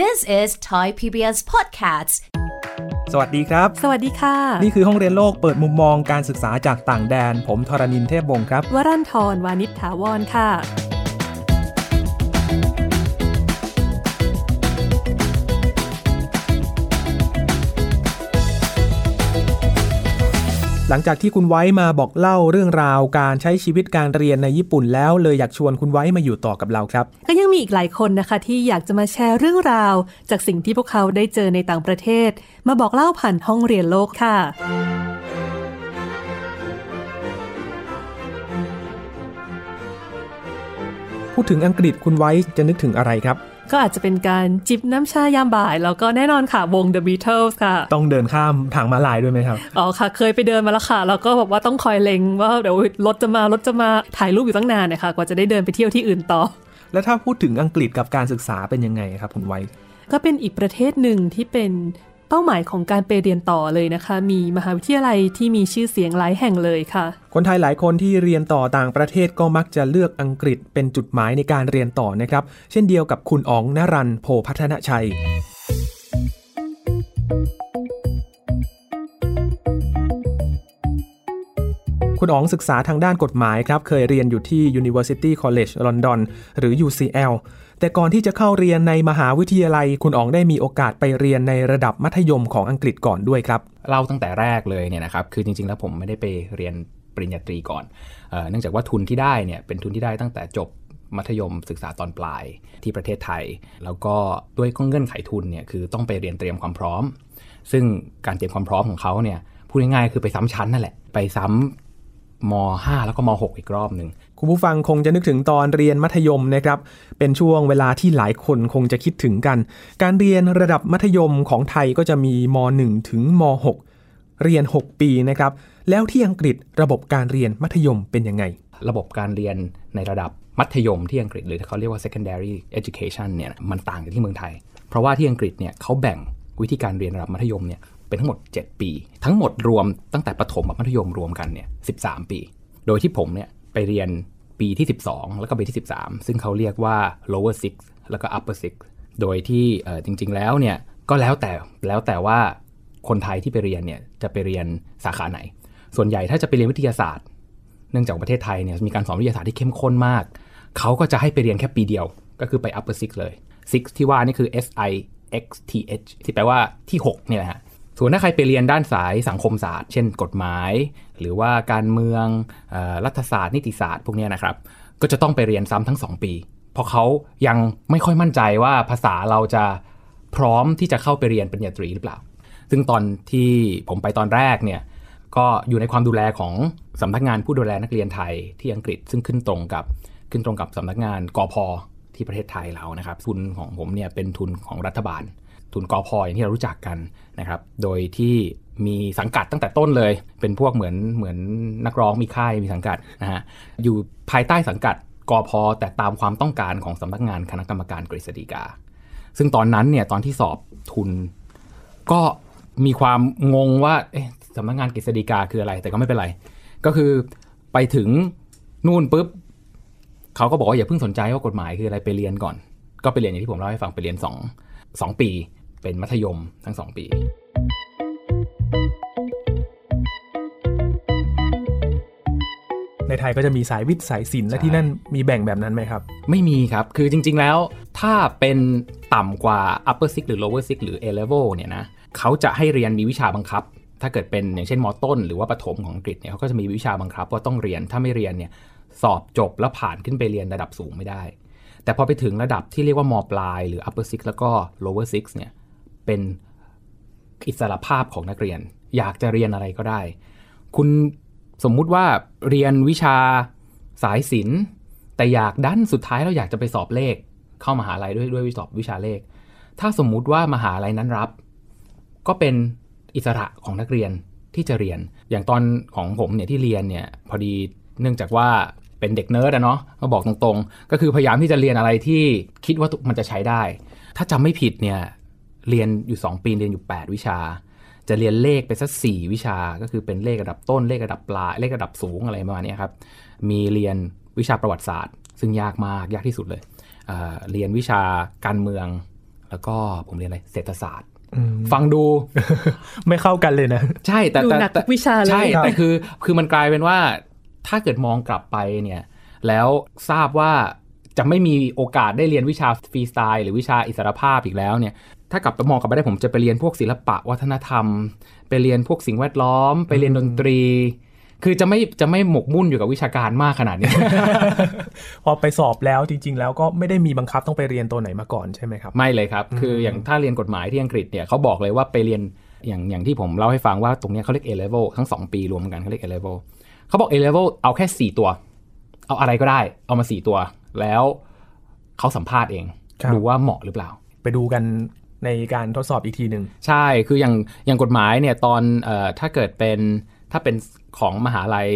This is Thai PBS Podcasts สวัสดีครับ สวัสดีค่ะ นี่คือห้องเรียนโลกเปิดมุมมองการศึกษาจากต่างแดน ผมทรณินเทพวงศ์ครับ วรันทรวานิชถาวรค่ะ หลังจากที่คุณไว้มาบอกเล่าเรื่องราวการใช้ชีวิตการเรียนในญี่ปุ่นแล้วเลยอยากชวนคุณไว้มาอยู่ต่อกับเราครับ ก็ยังมีอีกหลายคนนะคะ ที่อยากจะมาแชร์เรื่องราว จากสิ่งที่พวกเขาได้เจอในต่างประเทศ มาบอกเล่าผ่านห้องเรียนโลกค่ะพูดถึงอังกฤษคุณไว้จะนึกถึงอะไรครับ ก็อาจจะเป็นการจิบน้ำชายามบ่าย แล้วก็แน่นอนค่ะวง The Beatles ค่ะ ต้องเดินข้ามทางมาลายด้วยไหมครับ อ๋อค่ะ เคยไปเดินมาแล้วค่ะ แล้วก็แบบว่าต้องคอยเล็งว่าเดี๋ยวรถจะมารถจะมาถ่ายรูปอยู่ตั้งนานเนี่ยค่ะกว่าจะได้เดินไปเที่ยวที่อื่นต่อ แล้วถ้าพูดถึงอังกฤษกับการศึกษาเป็นยังไงครับคุณไว้ก็เป็นอีกประเทศหนึ่งที่เป็น เป้าหมายของการไปเรียนต่อเลยนะคะ มีมหาวิทยาลัยที่มีชื่อเสียงหลายแห่งเลยค่ะ คนไทยหลายคนที่เรียนต่อต่างประเทศก็มักจะเลือกอังกฤษเป็นจุดหมายในการเรียนต่อนะครับ เช่นเดียวกับคุณอ๋องนรันโพพัฒนชัยคุณอ๋องศึกษาทางด้านกฎหมายครับ เคยเรียนอยู่ที่ University College London หรือ UCL แต่ก่อนที่จะเข้าเรียนในมหาวิทยาลัย คุณอ๋องได้มีโอกาสไปเรียนในระดับมัธยมของอังกฤษก่อนด้วยครับเล่าตั้งแต่แรกเลยเนี่ยนะครับคือจริงๆแล้วผมไม่ได้ไปเรียนปริญญาตรีก่อนเออเนื่องจากว่าทุนที่ได้เนี่ยเป็นทุนที่ได้ตั้งแต่จบมัธยมศึกษาตอนปลายที่ประเทศไทย แล้วก็ด้วยข้อเงื่อนไขทุนเนี่ยคือต้องไปเรียนเตรียมความพร้อม ซึ่งการเตรียมความพร้อมของเขาเนี่ยพูดง่ายๆคือไปซ้ำชั้นนั่นแหละไปซ้ำ ม .5 แล้วก็ม .6 อีกรอบหนึ่งคุณผู้ฟังคงจะนึกถึงตอนเรียนมัธยมนะครับ เป็นช่วงเวลาที่หลายคนคงจะคิดถึงกัน การเรียนระดับมัธยมของไทยก็จะมีม .1 ถึงม .6 เรียน 6 ปีนะครับ แล้วที่อังกฤษระบบการเรียนมัธยมเป็นยังไง ระบบการเรียนในระดับมัธยมที่อังกฤษหรือที่เขาเรียกว่า secondary education เนี่ยมันต่างจากที่เมืองไทย เพราะว่าที่อังกฤษเนี่ยเขาแบ่งวิธีการเรียนระดับมัธยมเนี่ย เป็นทั้งหมด 7 ปี ทั้งหมดรวมตั้งแต่ประถมกับมัธยมรวมกันเนี่ย13 ปี โดยที่ผมเนี่ยไปเรียนปีที่ 12 แล้วก็ปีที่ 13 ซึ่งเขาเรียกว่า lower six แล้วก็ upper six โดยที่จริง ๆ แล้วเนี่ยก็แล้วแต่แล้วแต่ว่าคนไทยที่ไปเรียนเนี่ยจะไปเรียนสาขาไหน ส่วนใหญ่ถ้าจะไปเรียนวิทยาศาสตร์ เนื่องจากประเทศไทยเนี่ยมีการสอนวิทยาศาสตร์ที่เข้มข้นมาก เขาก็จะให้ไปเรียนแค่ปีเดียว ก็คือไป upper six เลย six ที่ว่านี่คือ S I X T H ที่แปลว่าที่ 6 เนี่ยแหละฮะ ส่วนถ้าใครไปเรียนด้านสายสังคมศาสตร์ เช่นกฎหมาย หรือว่าการเมืองอรัฐศาสตร์นิติศาสตร์พวกนี้นะครับ ก็จะต้องไปเรียนซ้ำทั้ง 2 ปี เพราะเขายังไม่ค่อยมั่นใจว่าภาษาเราจะพร้อมที่จะเข้าไปเรียนปริญญาตรีหรือเปล่า ซึ่งตอนที่ผมไปตอนแรกเนี่ยก็อยู่ในความดูแลของสำนักงานผู้ดูแลนักเรียนไทยที่อังกฤษ ซึ่งขึ้นตรงกับขึ้นตรงกับสำนักงานกอพที่ประเทศไทยเรานะครับทุนของผมเนี่ยเป็นทุนของรัฐบาล ทุนกอพอย่างที่เรารู้จักกันนะครับ โดยที่มีสังกัดตั้งแต่ต้นเลย เป็นพวกเหมือนเหมือนนักร้องมีค่ายมีสังกัดนะฮะอยู่ภายใต้สังกัดกอพอแต่ตามความต้องการของสำนักงานคณะกรรมการกฤษฎีกา ซึ่งตอนนั้นเนี่ยตอนที่สอบทุนก็มีความงงว่าสำนักงานกฤษฎีกาคืออะไร แต่ก็ไม่เป็นไร ก็คือไปถึงนู่นปุ๊บเขาก็บอกว่าอย่าเพิ่งสนใจว่ากฎหมายคืออะไรไปเรียนก่อน ก็ไปเรียนอย่างที่ผมเล่าให้ฟังไปเรียน2 2ปี เป็นมัธยมทั้ง 2 ปีในไทยก็จะมีสายวิทย์สายศิลป์และที่นั่นมีแบ่งแบบนั้นไหมครับ ไม่มีครับ คือจริง ๆ แล้วถ้าเป็นต่ำกว่า upper six หรือ lower six หรือ A level เนี่ยนะเขาจะให้เรียนมีวิชาบังคับ ถ้าเกิดเป็นอย่างเช่นมต้น หรือว่าประถมของอังกฤษเนี่ยเขาก็จะมีวิชาบังคับว่าต้องเรียนถ้าไม่เรียนเนี่ยสอบจบแล้วผ่านขึ้นไปเรียนระดับสูงไม่ได้ แต่พอไปถึงระดับที่เรียกว่ามปลายหรือ upper six แล้วก็ lower six เนี่ย เป็นอิสระภาพของนักเรียน อยากจะเรียนอะไรก็ได้ คุณสมมุติว่าเรียนวิชาสายศิลป์แต่อยากดันสุดท้ายเราอยากจะไปสอบเลข เข้ามหาลัยด้วยด้วยวิสอบวิชาเลข ถ้าสมมุติว่ามหาลัยนั้นรับ ก็เป็นอิสระของนักเรียนที่จะเรียน อย่างตอนของผมเนี่ยที่เรียนเนี่ยพอดีเนื่องจากว่าเป็นเด็กเนิร์ดอะเนาะก็บอกตรงๆ ก็คือพยายามที่จะเรียนอะไรที่คิดว่ามันจะใช้ได้ ถ้าจำไม่ผิดเนี่ย เรียนอยู่ 2 ปีเรียนอยู่ 8 วิชา จะเรียนเลขไปสักสี่วิชา ก็คือเป็นเลขระดับต้นเลขระดับปลายเลขระดับสูงอะไรประมาณเนี้ยครับมีเรียนวิชาประวัติศาสตร์ ซึ่งยากมากยากที่สุดเลยเอ่อเรียนวิชาการเมือง แล้วก็ผมเรียนอะไรเศรษฐศาสตร์อืมฟังดูไม่เข้ากันเลยนะ ใช่แต่ดูแต่หนักแต่ทุกวิชาเลยใช่ครับแต่คือคือมันกลายเป็นว่า ถ้าเกิดมองกลับไปเนี่ย แล้วทราบว่าจะไม่มีโอกาสได้เรียนวิชาฟรีสไตล์หรือวิชาอิสรภาพอีกแล้วเนี่ย ถ้ากลับไปมองกลับไปได้ผมจะไปเรียนพวกศิลปะวัฒนธรรม ไปเรียนพวกสิ่งแวดล้อม ไปเรียนดนตรี คือจะไม่จะไม่หมกมุ่นอยู่กับวิชาการมากขนาดนี้ พอไปสอบแล้วจริง ๆ แล้วก็ไม่ได้มีบังคับต้องไปเรียนตัวไหนมาก่อนใช่ไหมครับ ไม่เลยครับ คืออย่างถ้าเรียนกฎหมายที่อังกฤษเนี่ยเขาบอกเลยว่าไปเรียนอย่างอย่างที่ผมเล่าให้ฟังว่าตรงเนี้ยเขาเรียก A level ทั้ง 2 ปีรวมกันเขาเรียก A level เขาบอก A level เอาแค่ 4 ตัว เอาอะไรก็ได้ เอามา 4 ตัว แล้วเขาสัมภาษณ์เองครับดูว่าเหมาะหรือเปล่า ไปดูกัน ในการทดสอบอีกทีหนึ่งใช่คืออย่างอย่างกฎหมายเนี่ยตอนเอ่อถ้าเกิดเป็นถ้าเป็นของมหาลัย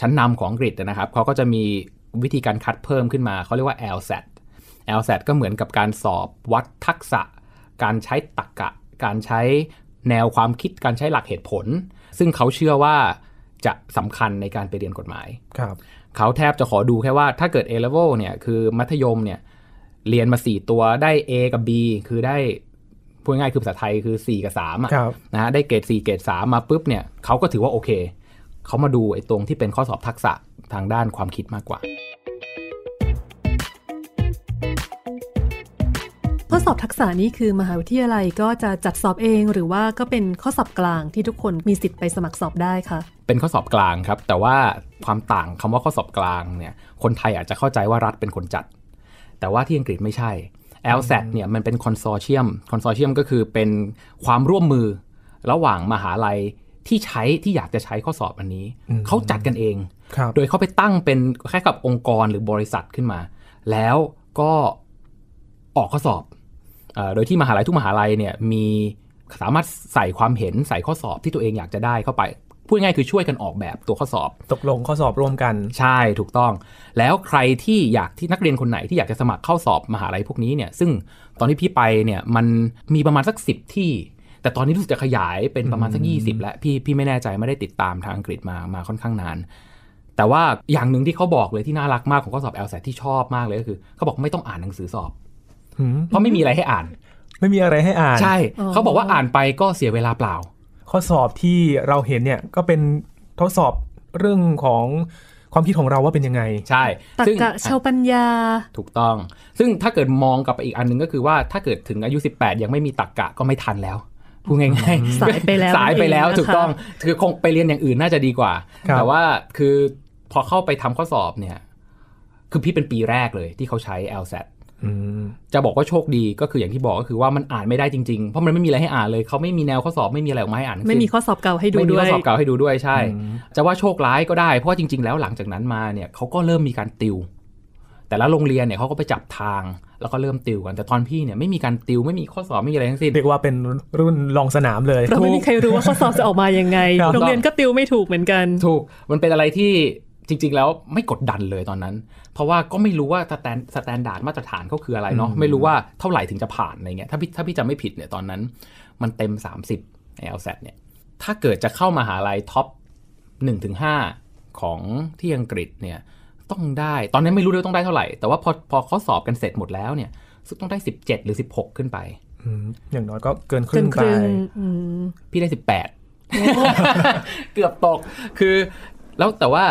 ชั้นนำของอังกฤษนะครับเขาก็จะมีวิธีการคัดเพิ่มขึ้นมาเขาเรียกว่า LSAT LSAT ก็เหมือนกับการสอบวัดทักษะ การใช้ตรรกะการใช้แนวความคิดการใช้หลักเหตุผล ซึ่งเขาเชื่อว่าจะสำคัญในการไปเรียนกฎหมายครับเขาแทบจะขอดูแค่ว่าถ้าเกิด A level เนี่ยคือมัธยมเนี่ย เรียนมา4ตัวได้ A กับ B คือได้พูดง่ายๆคือภาษาไทยคือ 4 กับ3อะครับนะฮะได้เกรด4เกรด3มาปุ๊บเนี่ยเขาก็ถือว่าโอเค เขามาดูไอ้ตรงที่เป็นข้อสอบทักษะทางด้านความคิดมากกว่า ข้อสอบทักษะนี้คือมหาวิทยาลัยก็จะจัดสอบเองหรือว่าก็เป็นข้อสอบกลางที่ทุกคนมีสิทธิ์ไปสมัครสอบได้ค่ะเป็นข้อสอบกลางครับ แต่ว่าความต่างคำว่าข้อสอบกลางเนี่ยคนไทยอาจจะเข้าใจว่ารัฐเป็นคนจัด แต่ว่าที่อังกฤษไม่ใช่ LSAT เนี่ยมันเป็นคอนโซเชียมคอนโซเชียมก็คือเป็นความร่วมมือระหว่างมหาลัยที่ใช้ที่อยากจะใช้ข้อสอบอันนี้อืมเขาจัดกันเองครับโดยเขาไปตั้งเป็นแค่กับองค์กรหรือบริษัทขึ้นมา แล้วก็ออกข้อสอบเออโดยที่มหาลัยทุกมหาลัยเนี่ยมีสามารถใส่ความเห็นใส่ข้อสอบที่ตัวเองอยากจะได้เข้าไป พูดง่ายๆคือช่วยกันออกแบบตัวข้อสอบ ตกลงข้อสอบร่วมกัน ใช่ถูกต้อง แล้วใครที่อยากที่นักเรียนคนไหนที่อยากจะสมัครเข้าสอบมหาลัยพวกนี้เนี่ย ซึ่งตอนที่พี่ไปเนี่ยมันมีประมาณสักสิบที่ แต่ตอนนี้รู้สึกจะขยายเป็นประมาณสัก 20 แล้วพี่พี่ไม่แน่ใจไม่ได้ติดตามทางอังกฤษมามาค่อนข้างนาน แต่ว่าอย่างหนึ่งที่เขาบอกเลยที่น่ารักมากของข้อสอบ LSAT ที่ชอบมากเลยก็คือเขาบอกไม่ต้องอ่านหนังสือสอบหืมเพราะไม่มีอะไรให้อ่าน ไม่มีอะไรให้อ่าน ใช่อ๋อเขาบอกว่าอ่านไปก็เสียเวลาเปล่า ข้อสอบที่เราเห็นเนี่ยก็เป็นทดสอบเรื่องของความคิดของเราว่าเป็นยังไง ใช่ตักซึ่งกะชาวปัญญา ถูกต้อง ซึ่งถ้าเกิดมองกลับไปอีกอันหนึงก็คือว่าถ้าเกิดถึงอายุ 18 ยังไม่มีตักกะก็ไม่ทันแล้วพูดง่ายๆสายไปแล้วสายไปแล้วนั่นเองนะคะถูกต้องคือคงไปเรียนอย่างอื่นน่าจะดีกว่าครับแต่ว่าคือพอเข้าไปทำข้อสอบเนี่ย คือพี่เป็นปีแรกเลยที่เขาใช้ LSAT อืม จะบอกว่าโชคดีก็คืออย่างที่บอกก็คือว่ามันอ่านไม่ได้จริงๆ เพราะมันไม่มีอะไรให้อ่านเลยเขาไม่มีแนวข้อสอบไม่มีอะไรออกมาให้อ่านทั้งไม่สิ้นมีข้อสอบเก่าให้ดูไม่มีด้วข้อยสอบเก่าให้ดูด้วยใช่อืมจะว่าโชคร้ายก็ได้เพราะว่าจริง ๆ แล้วหลังจากนั้นมาเนี่ยเขาก็เริ่มมีการติว แต่ละโรงเรียนเนี่ยเขาก็ไปจับทางแล้วก็เริ่มติวกันแต่ตอนพี่เนี่ยไม่มีการติวไม่มีข้อสอบไม่มีอะไรทั้งสิ้นเรียกว่าเป็นรุ่นลองสนามเลยเพราะไม่มีใครรู้ว่าข้อสอบจะออกมายังไงครับโรงเรียนก็ติวไม่ถูกเหมือนกัน ถูกมันเป็นอะไรที่ จริง ๆ แล้วไม่กดดันเลยตอนนั้น เพราะว่าก็ไม่รู้ว่า stan- standard มาตรฐานเขาคืออะไรเนาะไม่รู้ว่าเท่าไหร่ถึงจะผ่านอะไรเงี้ยถ้าพี่ถ้าพี่จำไม่ผิดเนี่ยตอนนั้น มันเต็ม 30ใน LNAT เนี่ยถ้าเกิดจะเข้ามหาลัย top 1ถึง5ของที่อังกฤษเนี่ยต้องได้ตอนนั้นไม่รู้ด้วยว่าต้องได้เท่าไหร่ แต่ว่าพอพอข้อสอบกันเสร็จหมดแล้วเนี่ยซึ่งต้องได้ 17 หรือ 16 ขึ้นไปอืมอย่างน้อยก็เกินครึ่ง เกินครึ่งไปอืมพี่ได้ 18 เกือบตกคือแล้วแต่ว่า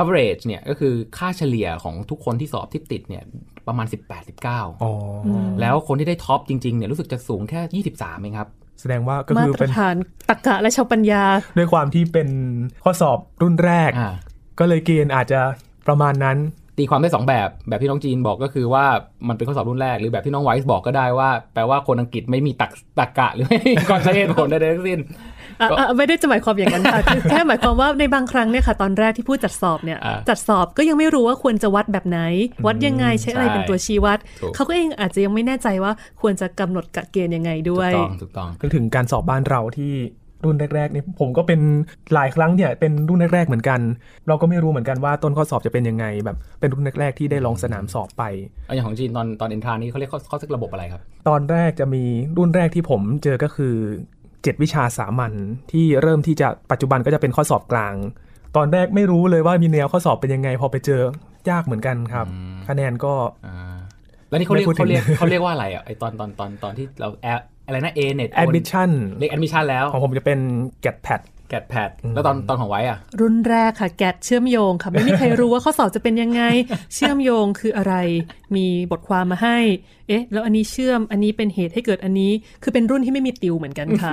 average เนี่ยก็คือค่าเฉลี่ยของทุกคนที่สอบที่ติดเนี่ยประมาณ 18 19อ๋ออแล้วคนที่ได้ท็อปจริงๆเนี่ยรู้สึกจะสูงแค่ 23เองครับแสดงว่าก็มาคือตรเป็นฐานตักกะและชาวปัญญา ด้วยความที่เป็นข้อสอบรุ่นแรกอ่าก็เลยเกณฑ์อาจจะประมาณนั้น ตีความได้สองแบบ แบบที่น้องจีนบอกก็คือว่ามันเป็นข้อสอบรุ่นแรก หรือแบบที่น้องไวส์บอกก็ได้ว่า แปลว่าคนอังกฤษไม่มีตักตักกะหรือไม่มีความใช้เหตุผลใดๆทั้งสิ้นอะก็อะไม่ได้จะหมายความอย่างนั้นค่ะคือแค่หมายความว่าในบางครั้งเนี่ยค่ะ ตอนแรกที่ผู้จัดสอบเนี่ยอ่าจัดสอบก็ยังไม่รู้ว่าควรจะวัดแบบไหน วัดยังไงใช้อะไรใช่เป็นตัวชี้วัดถูกเขาก็เองอาจจะยังไม่แน่ใจว่าควรจะกำหนดกะเกณฑ์ยังไงด้ถูวกยต้องถูกต้องนึกถึงการสอบบ้านเราที่ รุ่นแรกๆนี่ผมก็เป็นหลายครั้งเนี่ยเป็นรุ่นแรกๆเหมือนกัน เราก็ไม่รู้เหมือนกันว่าต้นข้อสอบจะเป็นยังไงแบบเป็นรุ่นแรกๆที่ได้ลองสนามสอบไปเอาอย่างของจีนตอนตอนเอ็นทรานนี่เขาเรียกข้อข้อสึกระบบอะไรครับ ตอนแรกจะมีรุ่นแรกที่ผมเจอก็คือเจ็ดวิชาสามัญที่เริ่มที่จะปัจจุบันก็จะเป็นข้อสอบกลาง ตอนแรกไม่รู้เลยว่ามีแนวข้อสอบเป็นยังไง พอไปเจอยากเหมือนกันครับอืมคะแนนก็อ่าแล้วนี่เขาเรียกไม่พูดถึเขางเรียกเขาเรียกว่าอะไรอะไอตอนตอนตอนตอนที่เราแอ อะไรนะ A net admission เรียก admission แล้ว ของผมจะเป็น get pad แกดแพดแล้วตอนตอนของไว้อะรุ่นแรกค่ะ แกดเชื่อมโยงค่ะ ไม่มีใครรู้ว่าข้อสอบจะเป็นยังไง เชื่อมโยงคืออะไร มีบทความมาให้ เอ๊ะ แล้วอันนี้เชื่อมอันนี้เป็นเหตุให้เกิดอันนี้ คือเป็นรุ่นที่ไม่มีติวเหมือนกันค่ะ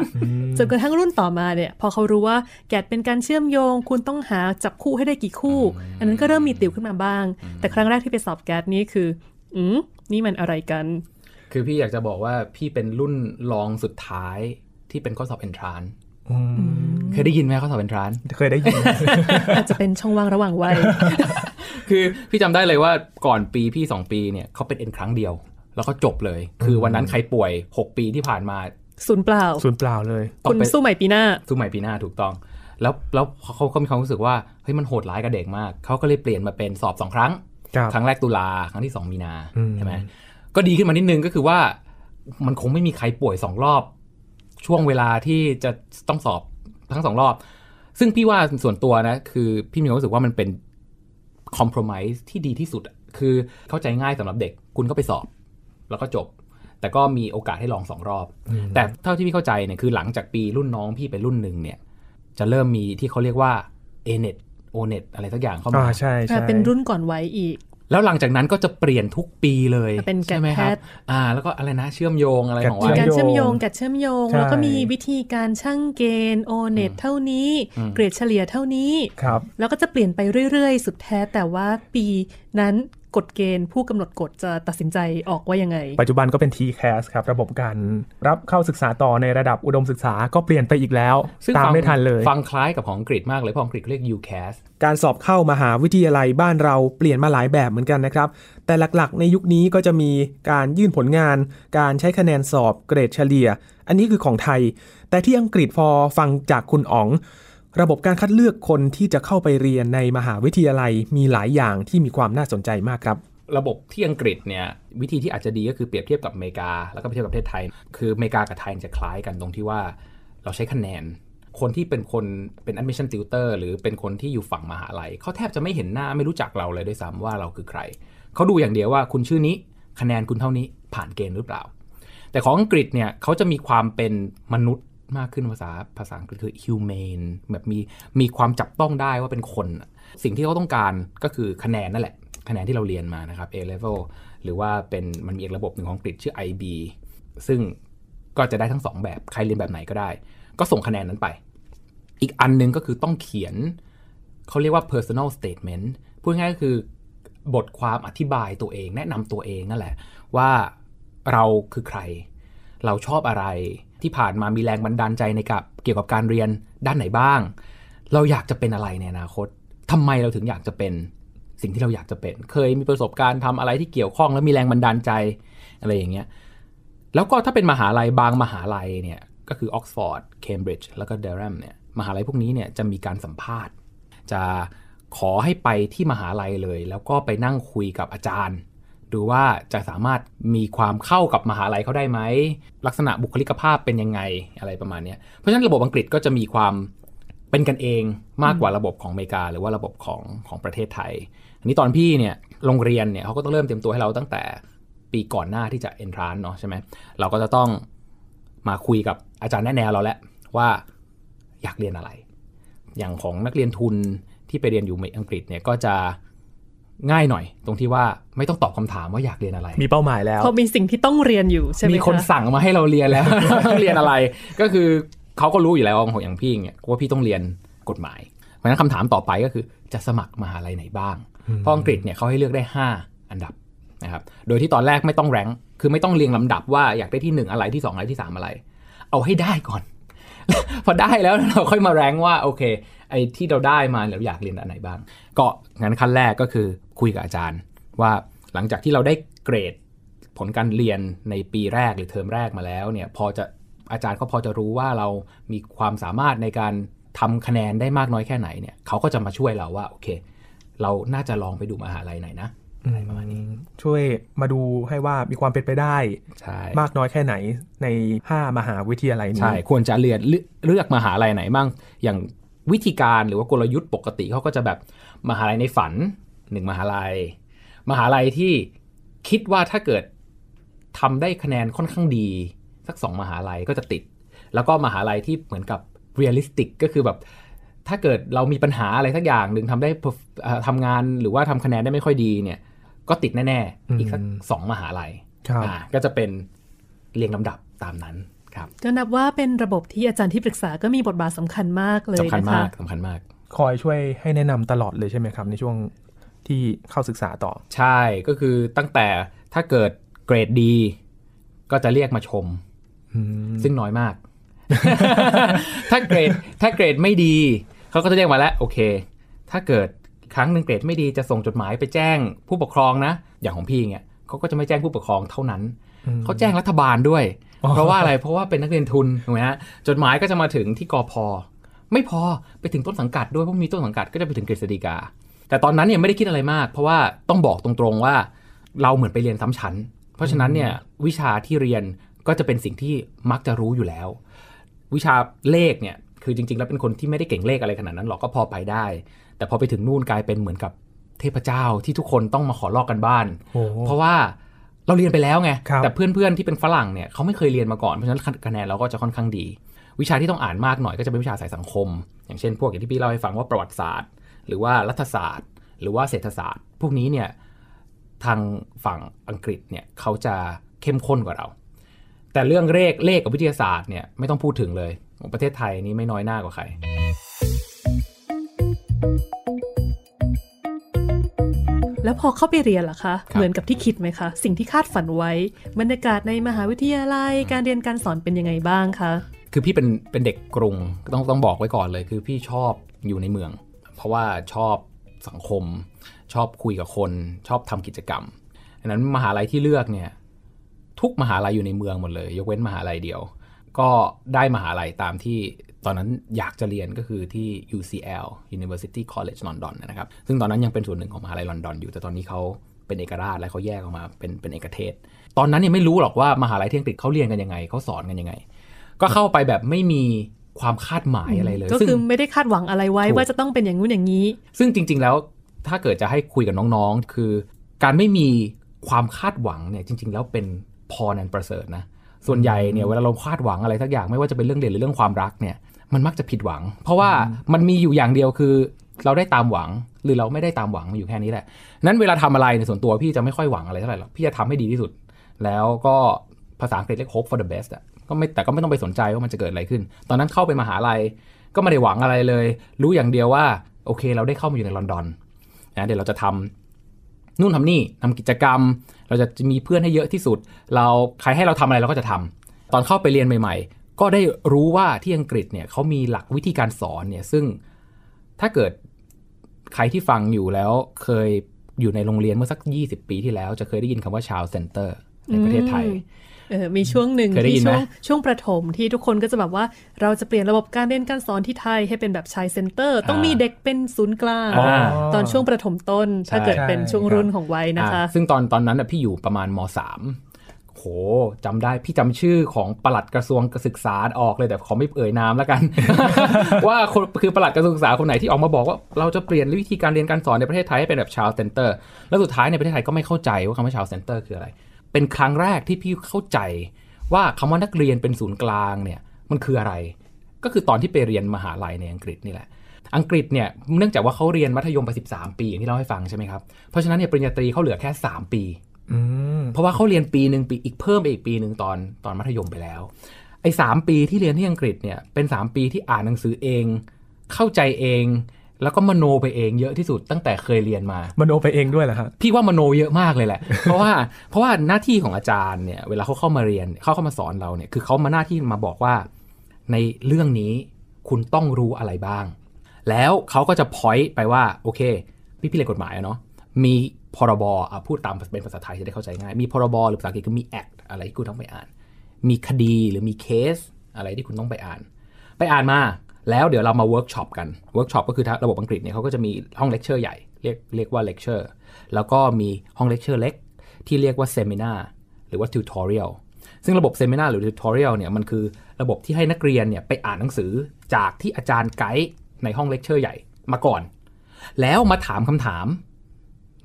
จนกระทั่งรุ่นต่อมาเนี่ย พอเขารู้ว่าแกดเป็นการเชื่อมโยง คุณต้องหาจับคู่ให้ได้กี่คู่ อันนั้นก็เริ่มมีติวขึ้นมาบ้าง แต่ครั้งแรกที่ไปสอบแกดนี่คืออืมนี่มันอะไรกัน คือพี่อยากจะบอกว่าพี่เป็นรุ่นรองสุดท้ายที่เป็นข้อสอบ entrance อืมเคยได้ยินไหมข้อสอบ entrance เคยได้ยิน อาจจะเป็นช่องว่างระหว่างวัยคือพี่จำได้เลยว่าก่อนปีพี่ 2 ปีเนี่ยเขาเป็นเอ็นครั้งเดียว แล้วก็จบเลย คือวันนั้นใครป่วย 6 ปีที่ผ่านมาศูนย์เปล่าศูนย์เปล่าเลยต้องคุณไปสู้ใหม่ปีหน้าสู้ใหม่ปีหน้าถูกต้อง แล้วแล้วเขาก็มีความรู้สึกว่าเฮ้ยมันโหดร้ายกับเด็กมากเขาก็เลยเปลี่ยนมาเป็นสอบสองครั้ง ครับครั้งแรกตุลาครั้งที่ 2 มีนาอืมใช่ไหม ก็ดีขึ้นมานิดนึงก็คือว่า มันคงไม่มีใครป่วยสองรอบ ช่วงเวลาที่จะต้องสอบทั้งสองรอบ ซึ่งพี่ว่าส่วนตัวนะ คือพี่มีความรู้สึกว่ามันเป็นคอม p r o m i s e ที่ดีที่สุดอะคือเข้าใจง่ายสำหรับเด็ก คุณก็ไปสอบ แล้วก็จบ แต่ก็มีโอกาสให้ลองสองรอบ แต่เท่าที่พี่เข้าใจเนี่ยคือหลังจากปีรุ่นน้องพี่ไปรุ่นหนึ่งเนี่ย จะเริ่มมีที่เขาเรียกว่า a n e t o n e t อะไรสักอย่างเข้าอ่ามาใช่ใช่เป็นรุ่นก่อนไว้อีก แล้วหลังจากนั้นก็จะเปลี่ยนทุกปีเลยเป็นใช่ไหมครับแกดแพทอ่า แล้วก็อะไรนะเชื่อมโยงอะไรของแกดว่าการเชื่อมโยงกัดเชื่อมโยงใช่แล้วก็มีวิธีการช่างเกณฑ์โอเน็ตเท่านี้ เกรดเฉลี่ยเท่านี้ครับแล้วก็จะเปลี่ยนไปเรื่อยๆ สุดแท้แต่ว่าปีนั้น กฎเกณฑ์ผู้กำหนดกฎจะตัดสินใจออกว่ายังไง ปัจจุบันก็เป็น TCAS ครับ ระบบการรับเข้าศึกษาต่อในระดับอุดมศึกษาก็เปลี่ยนไปอีกแล้ว ซึ่งตามฟังไม่ทันเลย ฟังคล้ายกับของอังกฤษมากเลยเพราะอังกฤษเรียก UCAS การสอบเข้ามหาวิทยาลัยบ้านเราเปลี่ยนมาหลายแบบเหมือนกันนะครับ แต่หลักๆ ในยุคนี้ก็จะมีการยื่นผลงาน การใช้คะแนนสอบเกรดเฉลี่ย อันนี้คือของไทย แต่ที่อังกฤษพอฟังจากคุณอ๋อง ระบบการคัดเลือกคนที่จะเข้าไปเรียนในมหาวิทยาลัยมีหลายอย่างที่มีความน่าสนใจมากครับ ระบบที่อังกฤษเนี่ยวิธีที่อาจจะดีก็คือเปรียบเทียบกับอเมริกา แล้วก็เปรียบเทียบกับประเทศไทย คืออเมริกากับไทยจะคล้ายกันตรงที่ว่าเราใช้คะแนน คนที่เป็นคนเป็น admission tutor หรือเป็นคนที่อยู่ฝั่งมหาลัยเขาแทบจะไม่เห็นหน้าไม่รู้จักเราเลยด้วยซ้ำว่าเราคือใครเขาดูอย่างเดียวว่าคุณชื่อนี้คะแนนคุณเท่านี้ผ่านเกณฑ์หรือเปล่า แต่ของอังกฤษเนี่ยเขาจะมีความเป็นมนุษย์ มากขึ้นภาษาภาษาอังกฤษคือ humane แบบมีมีความจับต้องได้ว่าเป็นคน สิ่งที่เขาต้องการก็คือคะแนนนั่นแหละ คะแนนที่เราเรียนมานะครับ A level หรือว่าเป็นมันมีอีกระบบหนึ่งของอังกฤษชื่อ IB ซึ่งก็จะได้ทั้งสองแบบใครเรียนแบบไหนก็ได้ ก็ส่งคะแนนนั้นไป อีกอันหนึงก็คือต้องเขียนเขาเรียกว่า personal statement พูดง่ายก็คือบทความอธิบายตัวเอง แนะนำตัวเองนั่นแหละ ว่าเราคือใคร เราชอบอะไร ที่ผ่านมามีแรงบันดาลใจในกับเกี่ยวกับการเรียนด้านไหนบ้าง เราอยากจะเป็นอะไรในอนาคตทำไมเราถึงอยากจะเป็นสิ่งที่เราอยากจะเป็น เคยมีประสบการณ์ทำอะไรที่เกี่ยวข้องแล้วมีแรงบันดาลใจอะไรอย่างเงี้ยแล้วก็ถ้าเป็นมหาลัยบางมหาลัยเนี่ยก็คือออกซฟอร์ดเคมบริดจ์แล้วก็เดรัมเนี่ยมหาลัยพวกนี้เนี่ยจะมีการสัมภาษณ์ จะขอให้ไปที่มหาลัยเลย แล้วก็ไปนั่งคุยกับอาจารย์ ดูว่าจะสามารถมีความเข้ากับมหาลัยเขาได้ไหม ลักษณะบุคลิกภาพเป็นยังไงอะไรประมาณนี้เพราะฉะนั้นระบบอังกฤษก็จะมีความเป็นกันเองมากกว่าระบบของอเมริกา หรือว่าระบบของของประเทศไทย อันนี้ตอนพี่เนี่ยโรงเรียนเนี่ยเขาก็ต้องเริ่มเตรียมตัวให้เราตั้งแต่ปีก่อนหน้าที่จะเอนทรานเนาะใช่ไหมเราก็จะต้องมาคุยกับอาจารย์แนะแนวเราแล้วว่าอยากเรียนอะไร อย่างของนักเรียนทุนที่ไปเรียนอยู่อังกฤษเนี่ยก็จะ ง่ายหน่อย ตรงที่ว่าไม่ต้องตอบคำถามว่าอยากเรียนอะไร มีเป้าหมายแล้วเพราะมีสิ่งที่ต้องเรียนอยู่ใช่ไหมมีคนคะสั่งมาให้เราเรียนแล้วต้องเรียนอะไร ก็คือเขาก็รู้อยู่แล้วของอย่างพี่เนี่ยว่าพี่ต้องเรียนกฎหมายเพราะฉะนั้นคำถามต่อไปก็คือจะสมัครมหาลัยไหนบ้างเพราะอังกฤษเนี่ยเขาให้เลือกได้ 5 อันดับนะครับโดยที่ตอนแรกไม่ต้องแรงค์คือไม่ต้องเรียงลำดับว่าอยากได้ที่ 1 อะไรที่ 2 อะไรที่ 3 อะไร เอาให้ได้ก่อน พอได้แล้วเราค่อยมาแรงว่าโอเค ไอ้ที่เราได้มาเราอยากเรียนอันไหนบ้าง ก็งั้นขั้นแรกก็คือคุยกับอาจารย์ ว่าหลังจากที่เราได้เกรดผลการเรียนในปีแรกหรือเทอมแรกมาแล้วเนี่ยพอจะอาจารย์เขาพอจะรู้ว่าเรามีความสามารถในการทำคะแนนได้มากน้อยแค่ไหนเนี่ยเขาก็จะมาช่วยเราว่าโอเค เราน่าจะลองไปดูมหาลัยไหนนะ อะไรประมาณนี้ช่วยมาดูให้ว่ามีความเป็นไปได้ใช่มากน้อยแค่ไหนใน 5 มหาวิทยาลัยนี้ใช่ควรจะเรียนเลือกเลือกมหาลัยไหนบ้างอย่างวิธีการหรือว่ากลยุทธ์ปกติเขาก็จะแบบมหาลัยในฝันหนึ่งมหาลัย มหาลัยที่คิดว่าถ้าเกิดทำได้คะแนนค่อนข้างดี สักสองมหาลัยก็จะติด แล้วก็มหาลัยที่เหมือนกับrealistic ก็คือแบบถ้าเกิดเรามีปัญหาอะไรสักอย่างหนึ่งทำได้ perf- เอ่อทำงานหรือว่าทำคะแนนได้ไม่ค่อยดีเนี่ย ก็ติดแน่อืมๆอีกสักสองมหาลัยครับอ่าก็จะเป็นเรียงลำดับตามนั้นครับก็นับว่าเป็นระบบที่อาจารย์ที่ปรึกษาก็มีบทบาทสำคัญมากเลยสำคัญมากนะคะสำคัญมาก คอยช่วยให้แนะนำตลอดเลยใช่ไหมครับ ในช่วงที่เข้าศึกษาต่อ ใช่ก็คือตั้งแต่ถ้าเกิดเกรดดี ก็จะเรียกมาชมอืมซึ่งน้อยมาก ถ้าเกรดถ้าเกรดไม่ดี เขาก็จะเรียกมาแล้ว โอเค ถ้าเกิด ครั้งหนึ่งเกรดไม่ดีจะส่งจดหมายไปแจ้งผู้ปกครองนะ อย่างของพี่เนี่ยเขาก็จะไม่แจ้งผู้ปกครองเท่านั้น เขาแจ้งรัฐบาลด้วย เพราะว่าอะไรเพราะว่าเป็นนักเรียนทุนถูกไหมฮะจดหมายก็จะมาถึงที่กอพอไม่พอไปถึงต้นสังกัดด้วยเพราะมีต้นสังกัดก็จะไปถึงกฤษฎีกา แต่ตอนนั้นเนี่ยไม่ได้คิดอะไรมาก เพราะว่าต้องบอกตรงๆว่า เราเหมือนไปเรียนซ้ำชั้น เพราะฉะนั้นเนี่ยวิชาที่เรียนก็จะเป็นสิ่งที่มักจะรู้อยู่แล้ว วิชาเลขเนี่ยคือจริงๆ แล้วเป็นคนที่ไม่ได้เก่งเลขอะไรขนาดนั้นหรอกก็พอไปได้ แต่พอไปถึงนู่นกลายเป็นเหมือนกับเทพเจ้าที่ทุกคนต้องมาขอลอกกันบ้านโอ้เพราะว่าเราเรียนไปแล้วไงครับแต่เพื่อนๆที่เป็นฝรั่งเนี่ยเขาไม่เคยเรียนมาก่อน เพราะฉะนั้นคะแนนเราก็จะค่อนข้างดี วิชาที่ต้องอ่านมากหน่อยก็จะเป็นวิชาสายสังคม อย่างเช่น พวกอย่างที่พี่เล่าให้ฟังว่าประวัติศาสตร์ หรือว่ารัฐศาสตร์ หรือว่าเศรษฐศาสตร์ พวกนี้เนี่ยทางฝั่งอังกฤษเนี่ยเขาจะเข้มข้นกว่าเรา แต่เรื่องเลขเลขกับวิทยาศาสตร์เนี่ยไม่ต้องพูดถึงเลย ประเทศไทยนี่ไม่น้อยหน้ากว่าใคร แล้วพอเข้าไปเรียนล่ะคะครับเหมือนกับที่คิดไหมคะ สิ่งที่คาดฝันไว้ บรรยากาศในมหาวิทยาลัย การเรียนการสอนเป็นยังไงบ้างคะ คือพี่เป็นเป็นเด็กกรุงต้องต้องบอกไว้ก่อนเลย คือพี่ชอบอยู่ในเมือง เพราะว่าชอบสังคม ชอบคุยกับคน ชอบทำกิจกรรมดังนั้นมหาลัยที่เลือกเนี่ยทุกมหาลัยอยู่ในเมืองหมดเลย ยกเว้นมหาลัยเดียว ก็ได้มหาลัยตามที่ ตอนนั้นอยากจะเรียนก็คือที่ UCL University College London นะครับ ซึ่งตอนนั้นยังเป็นส่วนหนึ่งของมหาลัยลอนดอนอยู่ แต่ตอนนี้เขาเป็นเอกราชและเขาแยกออกมาเป็นเป็นเอกเทศ ตอนนั้นยังไม่รู้หรอกว่ามหาลัยที่อังกฤษเขาเรียนกันยังไงเขาสอนกันยังไง ก็เข้าไปแบบไม่มีความคาดหมายอะไรเลย ก็ซึ่งคือไม่ได้คาดหวังอะไรไว้ถูกว่าจะต้องเป็นอย่างนู้นอย่างนี้ ซึ่งจริง ๆ แล้วถ้าเกิดจะให้คุยกับน้องๆ คือ การไม่มีความคาดหวังเนี่ยจริง ๆ แล้วเป็นพรนันประเสริฐนะส่วนใหญ่เนี่ยเวลาเราคาดหวังอะไรสักอย่างไม่ว่าจะเป็นเรื่องเรียนหรือเรื่องความรักเนี่ย มันมักจะผิดหวัง เพราะว่ามันมีอยู่อย่างเดียวคือเราได้ตามหวังหรือเราไม่ได้ตามหวังมันอยู่แค่นี้แหละ นั้นเวลาทำอะไรในยส่วนตัวพี่จะไม่ค่อยหวังอะไรเท่าไหร่หรอกพี่จะทำให้ดีที่สุด แล้วก็ภาษาอังกฤษเรียก hope for the best อะก็ไม่แต่ก็ไม่ต้องไปสนใจว่ามันจะเกิดอะไรขึ้น ตอนนั้นเข้าไปมหาลัยก็ไม่ได้หวังอะไรเลย รู้อย่างเดียวว่าโอเค เราได้เข้ามาอยู่ในลอนดอนนะเดี๋ยวเราจะทำนู่นทำนี่ทำกิจกรรม เราจะมีเพื่อนให้เยอะที่สุด เราใครให้เราทำอะไรเราก็จะทำตอนเข้าไปเรียนใหม่ๆ ก็ได้รู้ว่าที่อังกฤษเนี่ยเขามีหลักวิธีการสอนเนี่ยซึ่งถ้าเกิดใครที่ฟังอยู่แล้วเคยอยู่ในโรงเรียนเมื่อสัก 20 ปีที่แล้ว จะเคยได้ยินคำว่า child center ในประเทศไทยเออมีช่วงหนึ่งเคยได้ยิที่นไหมช่วงช่วงประถมที่ทุกคนก็จะแบบว่าเราจะเปลี่ยนระบบการเรียนการสอนที่ไทยให้เป็นแบบ child center ต้องมีเด็กเป็นศูนย์กลางอ่าตอนช่วงประถมต้นถ้าเกิดใช่เป็นช่วงรุ่นของวัยนะคะอ่าซึ่งตอนตอนนั้นน่ะพี่อยู่ประมาณมสาม โหจำได้พี่จำชื่อของปลัดกระทรวงศึกษาออกเลยแต่ขอไม่เอ่ยนามแล้วกัน ว่าคนคือปลัดกระทรวงศึกษาคนไหนที่ออกมาบอกว่าเราจะเปลี่ยนวิธีการเรียนการสอนในประเทศไทยให้เป็นแบบ child center แล้วสุดท้ายในประเทศไทยก็ไม่เข้าใจว่าคำว่า child center คืออะไร เป็นครั้งแรกที่พี่เข้าใจว่าคำว่านักเรียนเป็นศูนย์กลางเนี่ยมันคืออะไร ก็คือตอนที่ไปเรียนมหาลัยในอังกฤษนี่แหละอังกฤษเนี่ยเนื่องจากว่าเขาเรียนมัธยมไป13 ปีอย่างที่เล่าให้ฟังใช่ไหมครับเพราะฉะนั้นเนี่ยปริญญาตรีเขาเหลือแค่ 3 ปีอืม เพราะว่าเขาเรียนปีหนึ่งปีอีกเพิ่มไปอีกปีหนึ่งตอนตอนมัธยมไปแล้ว ไอ้สามปีที่เรียนที่อังกฤษเนี่ยเป็น3ปีที่อ่านหนังสือเอง เข้าใจเอง แล้วก็มโนไปเองเยอะที่สุดตั้งแต่เคยเรียนมามโนไปเองด้วยเหรอครับพี่ว่ามโนเยอะมากเลยแหละ เพราะว่าเพราะว่าหน้าที่ของอาจารย์เนี่ยเวลาเขาเข้ามาเรียนเขาเข้ามาสอนเราเนี่ยคือเขามาหน้าที่มาบอกว่า ในเรื่องนี้คุณต้องรู้อะไรบ้าง แล้วเขาก็จะพอยต์ไปว่าโอเค พี่พี่เรียนกฎหมายอะเนาะมี พรบอะพูดตามเป็นภาษาไทยจะได้เข้าใจง่าย มีพรบหรือภาษาอังกฤษก็มี act อะไรที่คุณต้องไปอ่าน มีคดีหรือมีเคสอะไรที่คุณต้องไปอ่าน ไปอ่านมาแล้วเดี๋ยวเรามาเวิร์กช็อปกันเวิร์กช็อปก็คือถ้าระบบอังกฤษเนี่ยเขาก็จะมีห้องเลคเชอร์ใหญ่เรียกเรียกว่าเลคเชอร์แล้วก็มีห้องเลคเชอร์เล็ก ที่เรียกว่า seminar หรือว่า tutorial ซึ่งระบบ seminar หรือ tutorial เนี่ยมันคือระบบที่ให้นักเรียนเนี่ยไปอ่านหนังสือจากที่อาจารย์ไกด์ในห้องเลคเชอร์ใหญ่มาก่อน แล้วมาถามคำถาม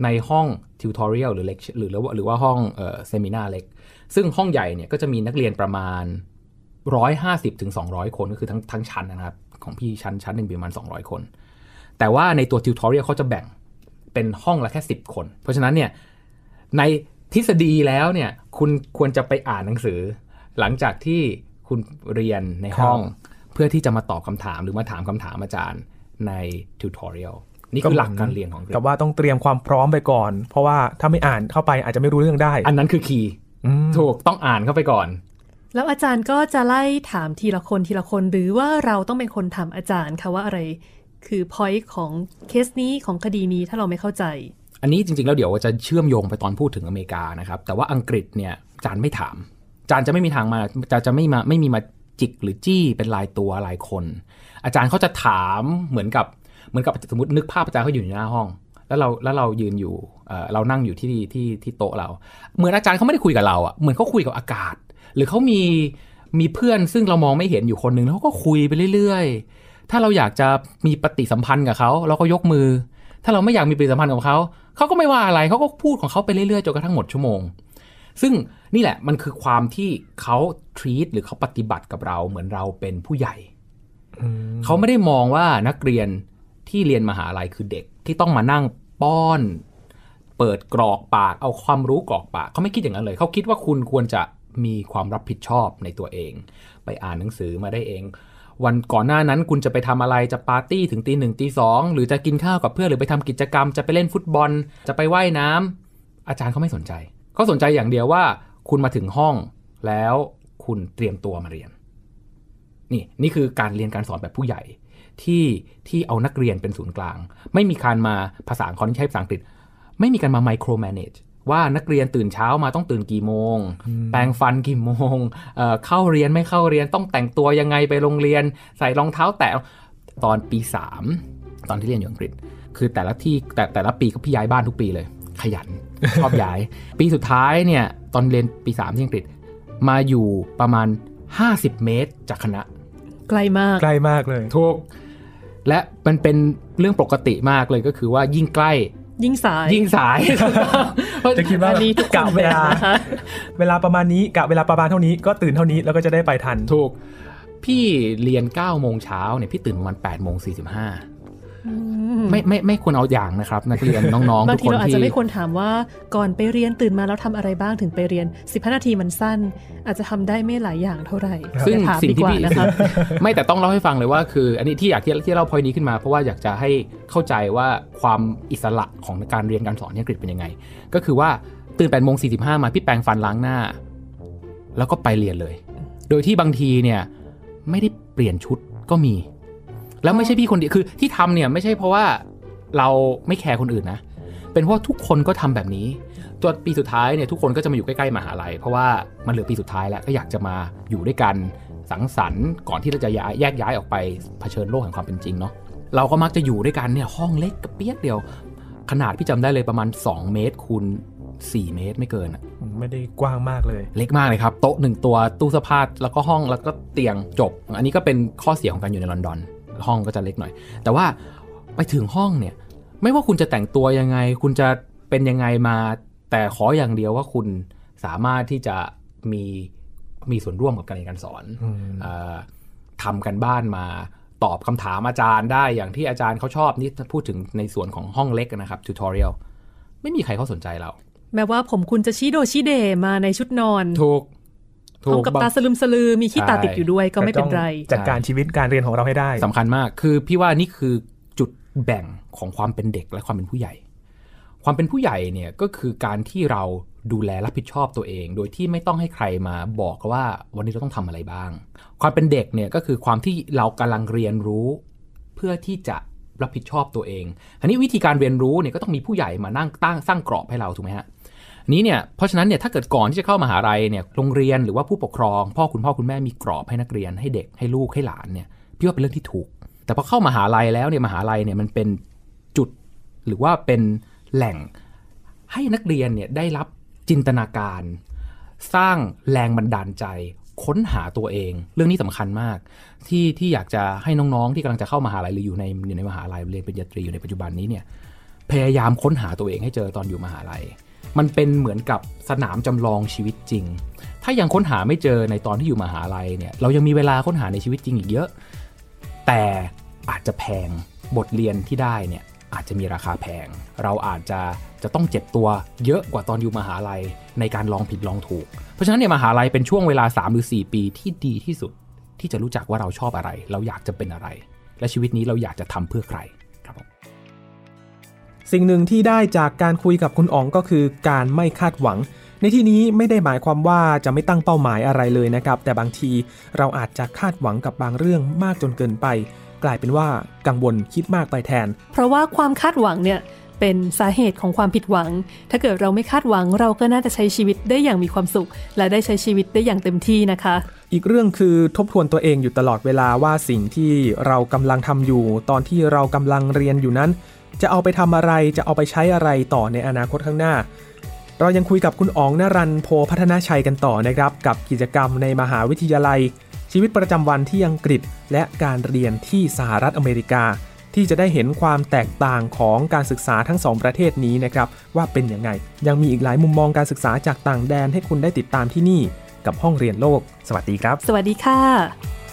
ในห้อง tutorial หรือเล็กหรือหรือว่าหรือว่าห้องเอ่อ seminar เล็ก ซึ่งห้องใหญ่เนี่ยก็จะมีนักเรียนประมาณ 150ถึง200คนก็คือทั้งทั้งชั้นนะครับของพี่ชั้นชั้นหนึ่งมีประมาณ 200 คน แต่ว่าในตัว tutorial เขาจะแบ่งเป็นห้องละแค่ 10 คน เพราะฉะนั้นเนี่ยในทฤษฎีแล้วเนี่ยคุณควรจะไปอ่านหนังสือ หลังจากที่คุณเรียนในห้อง เพื่อที่จะมาตอบคำถามหรือมาถามคำถามอาจารย์ในทิวทอเรียล นี่คือหลักการเรียนของอังกฤษกับว่าต้องเตรียมความพร้อมไปก่อน เพราะว่าถ้าไม่อ่านเข้าไปอาจจะไม่รู้เรื่องได้ อันนั้นคือคีย์อืมถูกต้องอ่านเข้าไปก่อน แล้วอาจารย์ก็จะไล่ถามทีละคนทีละคนหรือว่าเราต้องเป็นคนถามอาจารย์ค่ะว่าอะไร คือ point ของเคสนี้ของคดีนี้ถ้าเราไม่เข้าใจ อันนี้จริงๆ แล้วเดี๋ยวจะเชื่อมโยงไปตอนพูดถึงอเมริกานะครับ แต่ว่าอังกฤษเนี่ยจานไม่ถามจานจะไม่มีทางมาจะจะไม่มาไม่มีมาจิกหรือจี้เป็นลายตัวลายคน อาจารย์เขาจะถามเหมือนกับ เหมือนกับสมมตินึกภาพอาจารย์เขาอยู่ในหน้าห้อง แล้วเราแล้วเรายืนอยู่เอ่อเรานั่งอยู่ที่ที่ที่โต๊ะเรา เหมือนอาจารย์เขาไม่ได้คุยกับเราอะเหมือนเขาคุยกับอากาศ หรือเขามีมีเพื่อนซึ่งเรามองไม่เห็นอยู่คนหนึ่งแล้วเขาก็คุยไปเรื่อยๆ ถ้าเราอยากจะมีปฏิสัมพันธ์กับเขาเราก็ยกมือ ถ้าเราไม่อยากมีปฏิสัมพันธ์กับเขาเขาก็ไม่ว่าอะไรเขาก็พูดของเขาไปเรื่อยๆจนกระทั่งหมดชั่วโมง ซึ่งนี่แหละมันคือความที่เขา treat หรือเขาปฏิบัติกับเราเหมือนเราเป็นผู้ใหญ่เขาไม่ได้มองว่านักเรียน ที่เรียนมหาลัยคือเด็กที่ต้องมานั่งป้อน เปิดกรอกปากเอาความรู้กรอกปากเขาไม่คิดอย่างนั้นเลย เขาคิดว่าคุณควรจะมีความรับผิดชอบในตัวเอง ไปอ่านหนังสือมาได้เอง วันก่อนหน้านั้นคุณจะไปทำอะไรจะปาร์ตี้ถึงตีหนึ่งตีสองหรือจะกินข้าวกับเพื่อนหรือไปทำกิจกรรม จะไปเล่นฟุตบอล จะไปไว่ายน้ำอาจารย์เขาไม่สนใจเขาสนใจอย่างเดียวว่า คุณมาถึงห้องแล้วคุณเตรียมตัวมาเรียน นี่นี่คือการเรียนการสอนแบบผู้ใหญ่ ที่ที่เอานักเรียนเป็นศูนย์กลาง ไม่มีการมาภาษาคอนที่ใช้ภาษาอังกฤษ ไม่มีการมา micro manage ว่านักเรียนตื่นเช้ามาต้องตื่นกี่โมง แปรงฟันกี่โมงเอ่อเข้าเรียนไม่เข้าเรียนต้องแต่งตัวยังไงไปโรงเรียน ใส่รองเท้าแตะตอนปี 3 ตอนที่เรียนอยู่อังกฤษ คือแต่ละที่แต่แต่ละปีก็พี่ย้ายบ้านทุกปีเลย ขยันชอบย้าย ปีสุดท้ายเนี่ยตอนเรียนปี 3 ที่อังกฤษมาอยู่ประมาณ 50 เมตรจากคณะไกลมากใกล้มากเลยถูก และมันเป็นเรื่องปกติมากเลยก็คือว่ายิ่งใกล้ยิ่งสาย ยิ่งสายจะคิดว่าอันนี้ทุกคนกะเวลาเป็นนะคะเวลาประมาณนี้กะเวลาประมาณเท่านี้ก็ตื่นเท่านี้แล้วก็จะได้ไปทันถูก พี่เรียน9โมงเช้าเนี่ยพี่ตื่นประมาณ8โมง45 ไม่ไม่ไม่ควรเอาอย่างนะครับ นักเรียนน้องๆบางทุกทีคนเราอาจที่จะไม่ควรถามว่าก่อนไปเรียนตื่นมาแล้วทำอะไรบ้างถึงไปเรียน 15 นาทีมันสั้น อาจจะทำได้ไม่หลายอย่างเท่าไหร่ ซึ่งอย่าถามสิ่งดีที่กว่าพี่นะคะไม่แต่ต้องเล่าให้ฟังเลยว่าคือ อันนี้ที่อยากที่ที่เล่าพอยนี้ขึ้นมา เพราะว่าอยากจะให้เข้าใจว่าความอิสระของการเรียนการสอนที่อังกฤษเป็นยังไง ก็คือว่าตื่น8โมง45มาพี่แปรงฟันล้างหน้า แล้วก็ไปเรียนเลย โดยที่บางทีเนี่ยไม่ได้เปลี่ยนชุดก็มี แล้วไม่ใช่พี่คนเดียวคือที่ทำเนี่ยไม่ใช่เพราะว่าเราไม่แคร์คนอื่นนะ เป็นเพราะว่าทุกคนก็ทำแบบนี้ตัวปีสุดท้ายเนี่ยทุกคนก็จะมาอยู่ใกล้ๆมหาลัย เพราะว่ามันเหลือปีสุดท้ายแล้วก็อยากจะมาอยู่ด้วยกันสังสรรค์ก่อนที่เราจะย้ายแยกย้ายออกไปเผชิญโลกแห่งความเป็นจริงเนาะเราก็มักจะอยู่ด้วยกันเนี่ยห้องเล็กกระเปียกเดียว ขนาดพี่จำได้เลยประมาณ 2 เมตรคูณ4 เมตรไม่เกินอะไม่ได้กว้างมากเลย เล็กมากเลยครับ โต๊ะหนึ่งตัวตู้เสื้อผ้าแล้วก็ห้องแล้วก็เตียงจบ อันนี้ก็เป็นข้อเสียของการอยู่ในลอนดอน ห้องก็จะเล็กหน่อย แต่ว่าไปถึงห้องเนี่ย ไม่ว่าคุณจะแต่งตัวยังไง คุณจะเป็นยังไงมา แต่ขออย่างเดียวว่าคุณสามารถที่จะมีมีส่วนร่วมกับการเรียนการสอนอืมเออทำกันบ้านมาตอบคำถามอาจารย์ได้อย่างที่อาจารย์เขาชอบนี่พูดถึงในส่วนของห้องเล็กนะครับทูตอเรียลไม่มีใครเขาสนใจเรา แม้ว่าผมคุณจะชี้โดชี้เดมาในชุดนอน ถูก พร้อมกับบางตาสลึมสลือมีขี้ตาติดอยู่ด้วยก็ไม่เป็นไรแต่ต้องจัดการชีวิตการเรียนของเราให้ได้สำคัญมากคือพี่ว่านี่คือจุดแบ่งของความเป็นเด็กและความเป็นผู้ใหญ่ ความเป็นผู้ใหญ่เนี่ยก็คือการที่เราดูแลรับผิดชอบตัวเอง โดยที่ไม่ต้องให้ใครมาบอกว่าวันนี้เราต้องทำอะไรบ้าง ความเป็นเด็กเนี่ยก็คือความที่เรากำลังเรียนรู้ เพื่อที่จะรับผิดชอบตัวเองอันนี้วิธีการเรียนรู้เนี่ยก็ต้องมีผู้ใหญ่มานั่งตั้งสร้างกรอบให้เราถูกไหมฮะ นี้เนี่ยเพราะฉะนั้นเนี่ยถ้าเกิดก่อนที่จะเข้ามาหาลัยเนี่ยโรงเรียนหรือว่าผู้ปกครอง พ่อคุณพ่อคุณแม่มีกรอบให้นักเรียนให้เด็กให้ลูกให้หลานเนี่ยพี่ว่าเป็นเรื่องที่ถูก แต่พอเข้ามาหาลัยแล้วเนี่ยมหาลัยเนี่ยมันเป็นจุดหรือว่าเป็นแหล่งให้นักเรียนเนี่ยได้รับจินตนาการ สร้างแรงบันดาลใจค้นหาตัวเอง เรื่องนี้สำคัญมาก ที่ที่อยากจะให้น้องๆ ที่กำลังจะเข้ามหาลัยหรืออยู่ในอยู่ในมหาลัยเรียนปริญญาตรีอยู่ในปัจจุบันนี้เนี่ยพยายามค้นหาตัวเองให้เจอตอนอยู่มหาลัย มันเป็นเหมือนกับสนามจำลองชีวิตจริง ถ้ายังค้นหาไม่เจอในตอนที่อยู่มหาลัยเนี่ย เรายังมีเวลาค้นหาในชีวิตจริงอีกเยอะ แต่อาจจะแพงบทเรียนที่ได้เนี่ยอาจจะมีราคาแพง เราอาจจะจะต้องเจ็บตัวเยอะกว่าตอนอยู่มหาลัยในการลองผิดลองถูก เพราะฉะนั้นเนี่ยมหาลัยเป็นช่วงเวลา 3 หรือ 4 ปีที่ดีที่สุด ที่จะรู้จักว่าเราชอบอะไร เราอยากจะเป็นอะไร และชีวิตนี้เราอยากจะทำเพื่อใคร สิ่งหนึ่งที่ได้จากการคุยกับคุณอ๋องก็คือการไม่คาดหวัง ในที่นี้ไม่ได้หมายความว่าจะไม่ตั้งเป้าหมายอะไรเลยนะครับ แต่บางทีเราอาจจะคาดหวังกับบางเรื่องมากจนเกินไป กลายเป็นว่ากังวลคิดมากไปแทน เพราะว่าความคาดหวังเนี่ยเป็นสาเหตุของความผิดหวัง ถ้าเกิดเราไม่คาดหวังเราก็น่าจะใช้ชีวิตได้อย่างมีความสุข และได้ใช้ชีวิตได้อย่างเต็มที่นะคะ อีกเรื่องคือทบทวนตัวเองอยู่ตลอดเวลาว่าสิ่งที่เรากำลังทำอยู่ ตอนที่เรากำลังเรียนอยู่นั้น จะเอาไปทำอะไรจะเอาไปใช้อะไรต่อในอนาคตข้างหน้า เรายังคุยกับคุณอ๋องนรันโพพัฒนาชัยกันต่อนะครับ กับกิจกรรมในมหาวิทยาลัย ชีวิตประจำวันที่อังกฤษ และการเรียนที่สหรัฐอเมริกา ที่จะได้เห็นความแตกต่างของการศึกษาทั้งสองประเทศนี้นะครับว่าเป็นยังไง ยังมีอีกหลายมุมมองการศึกษาจากต่างแดนให้คุณได้ติดตามที่นี่ กับห้องเรียนโลก สวัสดีครับ สวัสดีค่ะ